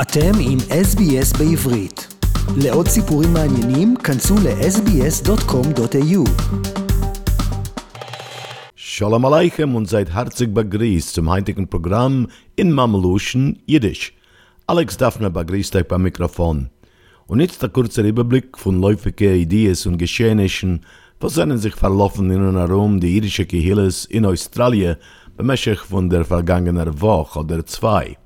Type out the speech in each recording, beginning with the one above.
אתם עם SBS בעברית. לעוד סיפורים מעניינים, כנסו ל-sbs.com.au. Shalom Aleichem und seid herzlich begrüßt zum heutigen Programm in Mameluschen Jiddisch. Alex Daphne begrüßt euch beim Mikrofon. Und jetzt der kurze Überblick von läufigen Ideen und Geschehnissen, was sind sich verlaufen in und herum die jüdische Gehilles in Australien bemächtig von der vergangenen Woche oder zwei.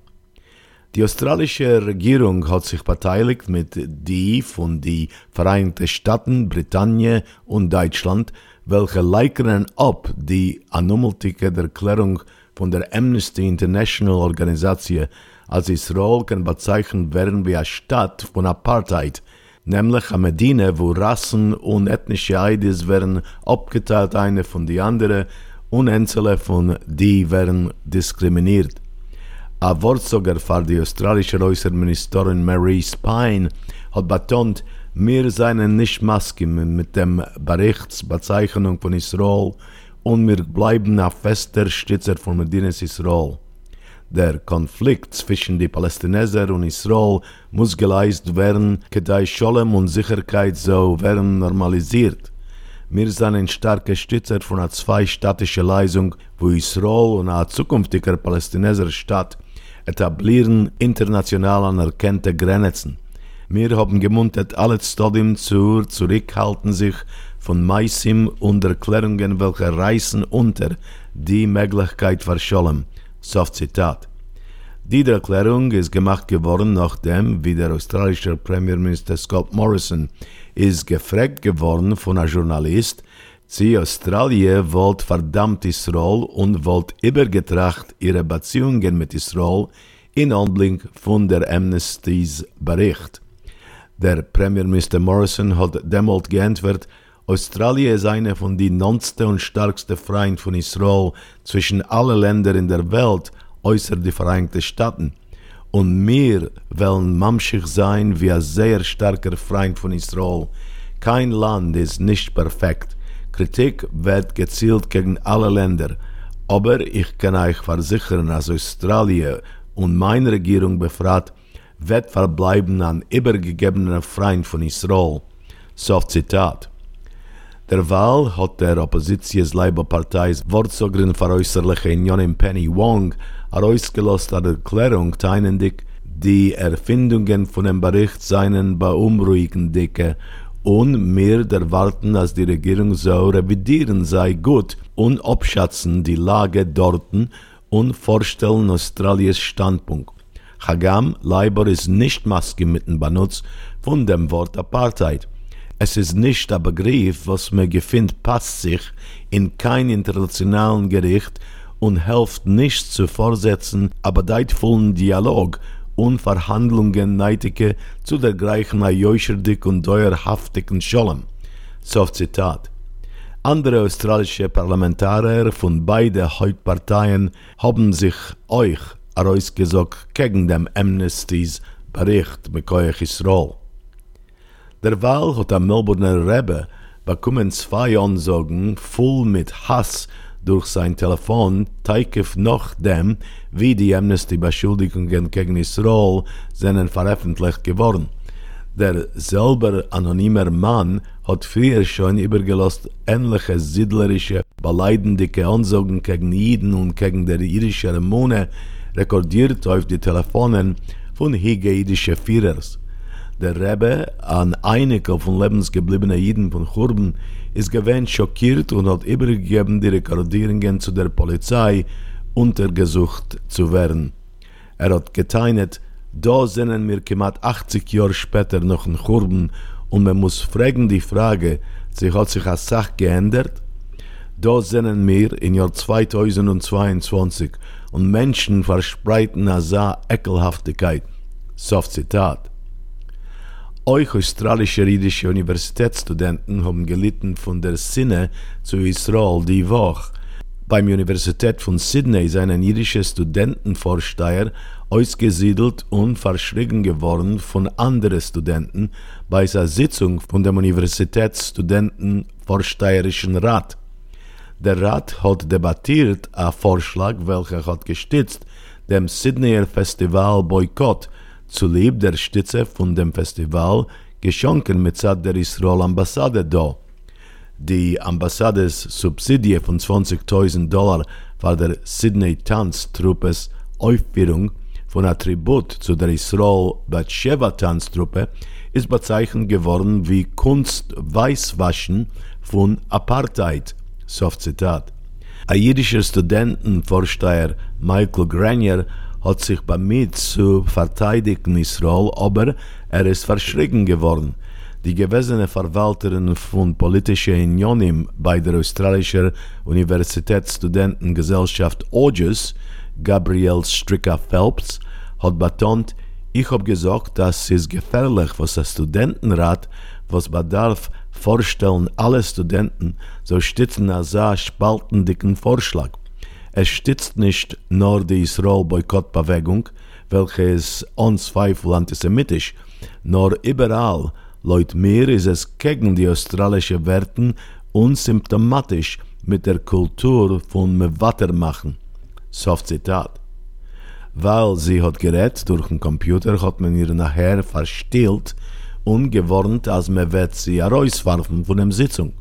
Die australische Regierung hat sich beteiligt mit die von die Vereinigten Staaten, Britannien und Deutschland, welche leikern ab die anomaltische Erklärung von der Amnesty International Organisation als Israel kann bezeichnet werden wie eine Stadt von Apartheid, nämlich eine Medina, wo Rassen und ethnische Eides werden abgeteilt eine von die andere und einzelne von die werden diskriminiert. Ein Wort sogar für die australische Äußerministerin Mary Spine hat betont, wir seien nicht Masken mit dem Berichtsbezeichnung von Israel und wir bleiben ein fester Stützer von Medinas Israel. Der Konflikt zwischen den Palästinenser und Israel muss geleistet werden, gedei Scholem und Sicherheit so werden normalisiert. Wir sind ein starker Stützer von einer zweistädtischen Leisung, wo Israel und eine zukünftige palästinenser Stadt etablieren international anerkannte Grenzen. Wir haben gemuntet, alle Stadien zu zurückhalten sich von Meisim und Erklärungen, welche reißen unter die Möglichkeit verschollen. Soft Zitat. Die Erklärung ist gemacht geworden, nachdem, wie der australische Premierminister Scott Morrison ist gefragt geworden von einem Journalist, sie Australien wollt verdammt Israel und wollt übergetracht ihre Beziehungen mit Israel in Anblick von der Amnesty's Bericht. Der Premierminister Morrison hat demalt geantwortet, Australien ist eine von den nonste und stärkste Freien von Israel zwischen allen Ländern in der Welt, äußer die Vereinigten Staaten. Und wir wollen mamschig sein wie ein sehr starker Freund von Israel. Kein Land ist nicht perfekt. Kritik wird gezielt gegen alle Länder. Aber ich kann euch versichern, dass Australien und meine Regierung befragt, wird verbleiben ein übergegebener Freund von Israel. Soft Zitat. Derweil hat der Oppositionsleiberparteis Wortsogerin veräußerliche Unionen Penny Wong herausgelost eine Erklärung teinendig, die Erfindungen von dem Bericht seien beunruhigend und wir erwarten, dass die Regierung so revidieren sei gut und abschätzen die Lage dorten und vorstellen Australiens Standpunkt. Hagam Leiber ist nicht Maske mitten benutzt von dem Wort Apartheid. Es ist nicht der Begriff, was mir gefindt, passt sich in kein internationalen Gericht und hilft nicht zu fortsetzen, aber deitvollen Dialog und Verhandlungen neitige zu der gleichen ajöscherdig und teuerhaftigen Scholem. So Zitat. Andere australische Parlamentarier von beiden Hauptparteien haben sich euch herausgesagt gegen den Amnesty's Bericht mit Koyach Israel. Derweil hat der Melbourner Rebbe bekommen zwei Ansagen voll mit Hass durch sein Telefon, teikef noch dem, wie die Amnesty-Beschuldigungen gegen Israel sind veröffentlicht geworden. Der selber anonymer Mann hat früher schon übergelost ähnliche siedlerische, beleidigende Ansagen gegen Jiden und gegen der irische Ramone rekordiert auf die Telefonen von hegedischen Führers. Der Rebbe, an einiger von lebensgebliebenen Jiden von Churben, ist gewähnt schockiert und hat übergegeben die Rekordierungen zu der Polizei, untergesucht zu werden. Er hat geteinet, da sind wir knapp 80 Jahre später noch in Churben und man muss fragen die Frage, sich hat sich als Sache geändert? Da sind wir im Jahr 2022 und Menschen verspreiten eine Ekelhaftigkeit. Soft Zitat. Euch australische jüdische Universitätsstudenten haben gelitten von der Sinne zu Israel die Woche. Beim Universität von Sydney sind ein jüdischer Studentenvorsteher ausgesiedelt und verschrieben geworden von anderen Studenten bei einer Sitzung von dem Universitätsstudentenvorsteherischen Rat. Der Rat hat debattiert einen Vorschlag, welcher hat gestützt dem Sydneyer Festival Boykott zu lieb der Stütze von dem Festival geschenken mit Zad der Israel Ambassade da. Die Ambassades Subsidie von 20.000 Dollar war der Sydney Tanztruppes Aufführung von Attribut zu der Israel Batsheva Tanztruppe ist bezeichnet geworden wie Kunst Weißwaschen von Apartheid. Soft Zitat. Ein jüdischer Studentenvorsteher Michael Granier hat sich bemüht zu verteidigen Israel, aber er ist verschrecken geworden. Die gewesene Verwalterin von politischen Unionen bei der australischen Universitätsstudentengesellschaft OGES, Gabrielle Stricker Phelps, hat betont, ich habe gesagt, dass es gefährlich, was der Studentenrat, was bedarf, vorstellen alle Studenten, so stützen als spaltendicken Vorschlag. Es stützt nicht nur die Israel-Boykott-Bewegung, welche ist unzweifel antisemitisch, nur überall, laut mir ist es gegen die australische Werten und symptomatisch mit der Kultur von Mewattermachen. Soft Zitat. Weil sie hat gerät durch den Computer, hat man ihr nachher verstillt und gewarnt, als man wird sie herauswerfen von der Sitzung.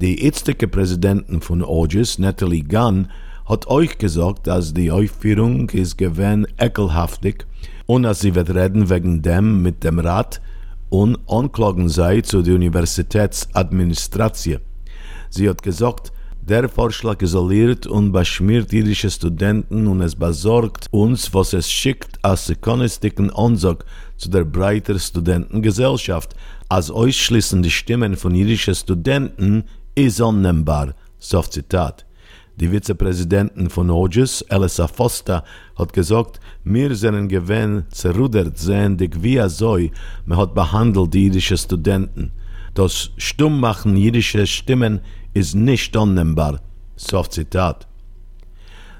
Die jetzige Präsidentin von OGES, Natalie Gunn, hat euch gesagt, dass die Aufführung ist gewinn ekelhaftig und dass sie wird reden wegen dem mit dem Rat und anklagen sei zu der Universitätsadministration. Sie hat gesagt, der Vorschlag isoliert und beschmiert jüdische Studenten und es besorgt uns, was es schickt als sekundistischen Ansag zu der breiten Studentengesellschaft, als ausschließende Stimmen von jüdischen Studenten ist annehmbar. Soft Zitat. Die Vizepräsidentin von OGES, Elisa Foster, hat gesagt, wir sind gewähnt, zerrudert sehendig wie er soll, man hat behandelt die jüdische Studenten. Das Stummmachen jüdischer Stimmen ist nicht annehmbar. Soft Zitat.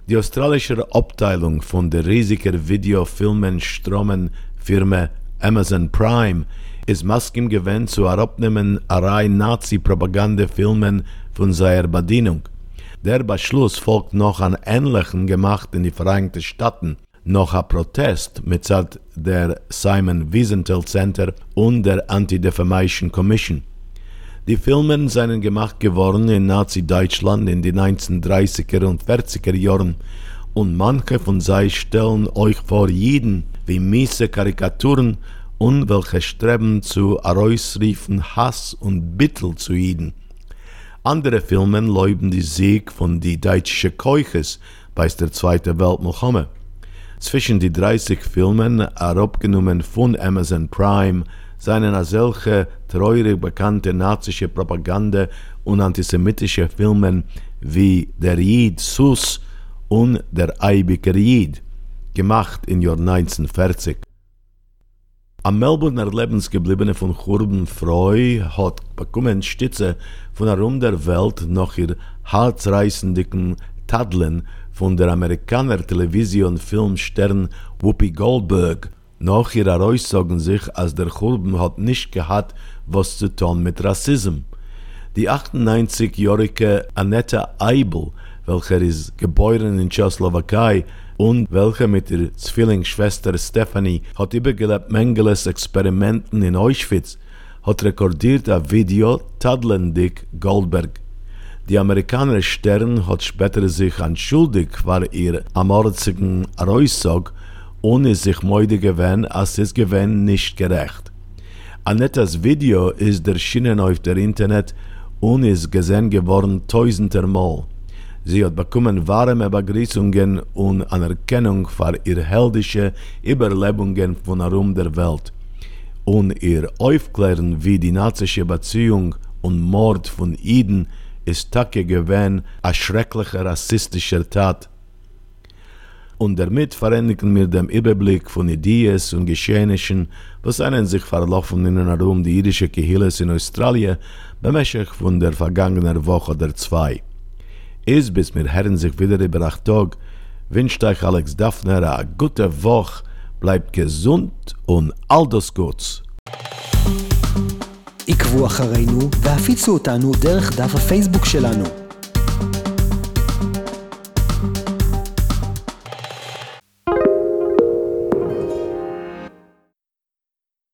Die australische Abteilung von der riesigen Videofilmen-Stromen-Firma Amazon Prime ist maskim gewähnt zu herabnehmen Reihe Nazi-Propagandafilmen von seiner Bedienung. Der Beschluss folgt noch an ähnlichen gemacht in die Vereinigten Staaten, noch ein Protest mit der Simon Wiesenthal Center und der Anti-Defamation Commission. Die Filme seien gemacht geworden in Nazi-Deutschland in den 1930er und 40er Jahren und manche von sie stellen euch vor jeden wie miese Karikaturen und welche streben zu herausriefen Hass und Bittel zu jeden. Andere Filme leuben die Sieg von die deutsche Keuches bei der Zweiten Weltmilchome. Zwischen die 30 Filmen, abgenommen von Amazon Prime, seien als solche treurig bekannte nazische Propaganda und antisemitische Filme wie Der Jid Sus und Der Eibiger Jid, gemacht im Jahr 1940. Am Melbourner Lebensgebliebene von Churben Freu hat bekommen Stütze von herum der Welt nach ihr herzreißenden Tadeln von der Amerikaner Television Filmstern Whoopi Goldberg. Nach ihrer Aussagen sich, als der Churben hat nicht gehabt, was zu tun mit Rassismus. Die 98-jährige Annette Eibel, welcher ist geboren in Tschechoslowakei, und welche mit der Zwillingsschwester Stephanie hat übergelebt Mengeles Experimenten in Auschwitz, hat rekordiert ein Video Tadlendick Goldberg. Die amerikanische Stern hat später sich entschuldigt für ihr amorzigen Aussage ohne sich müde gewesen, als es gewesen nicht gerecht. Annettas Video ist erschienen auf der Internet und ist gesehen geworden tausender Mal. Sie hat bekommen warme Begrüßungen und Anerkennung für ihre heldische Überlebungen von herum der Welt und ihr Aufklären wie die nazische Beziehung und Mord von Iden ist Tage gewesen a schreckliche rassistische Tat. Und damit verändigen wir den Überblick von Ideen und Geschehnissen, was einen sich verlaufen in und herum die jüdische Kehilles in Australien bemächtigt von der vergangenen Woche oder zwei. is bis mir herren sich wieder über acht Tag, wünscht euch Alex Daphner a gute Woche, bleibt gesund und all das Gutes. עקבו אחרינו והפיצו אותנו דרך דף הפייסבוק שלנו.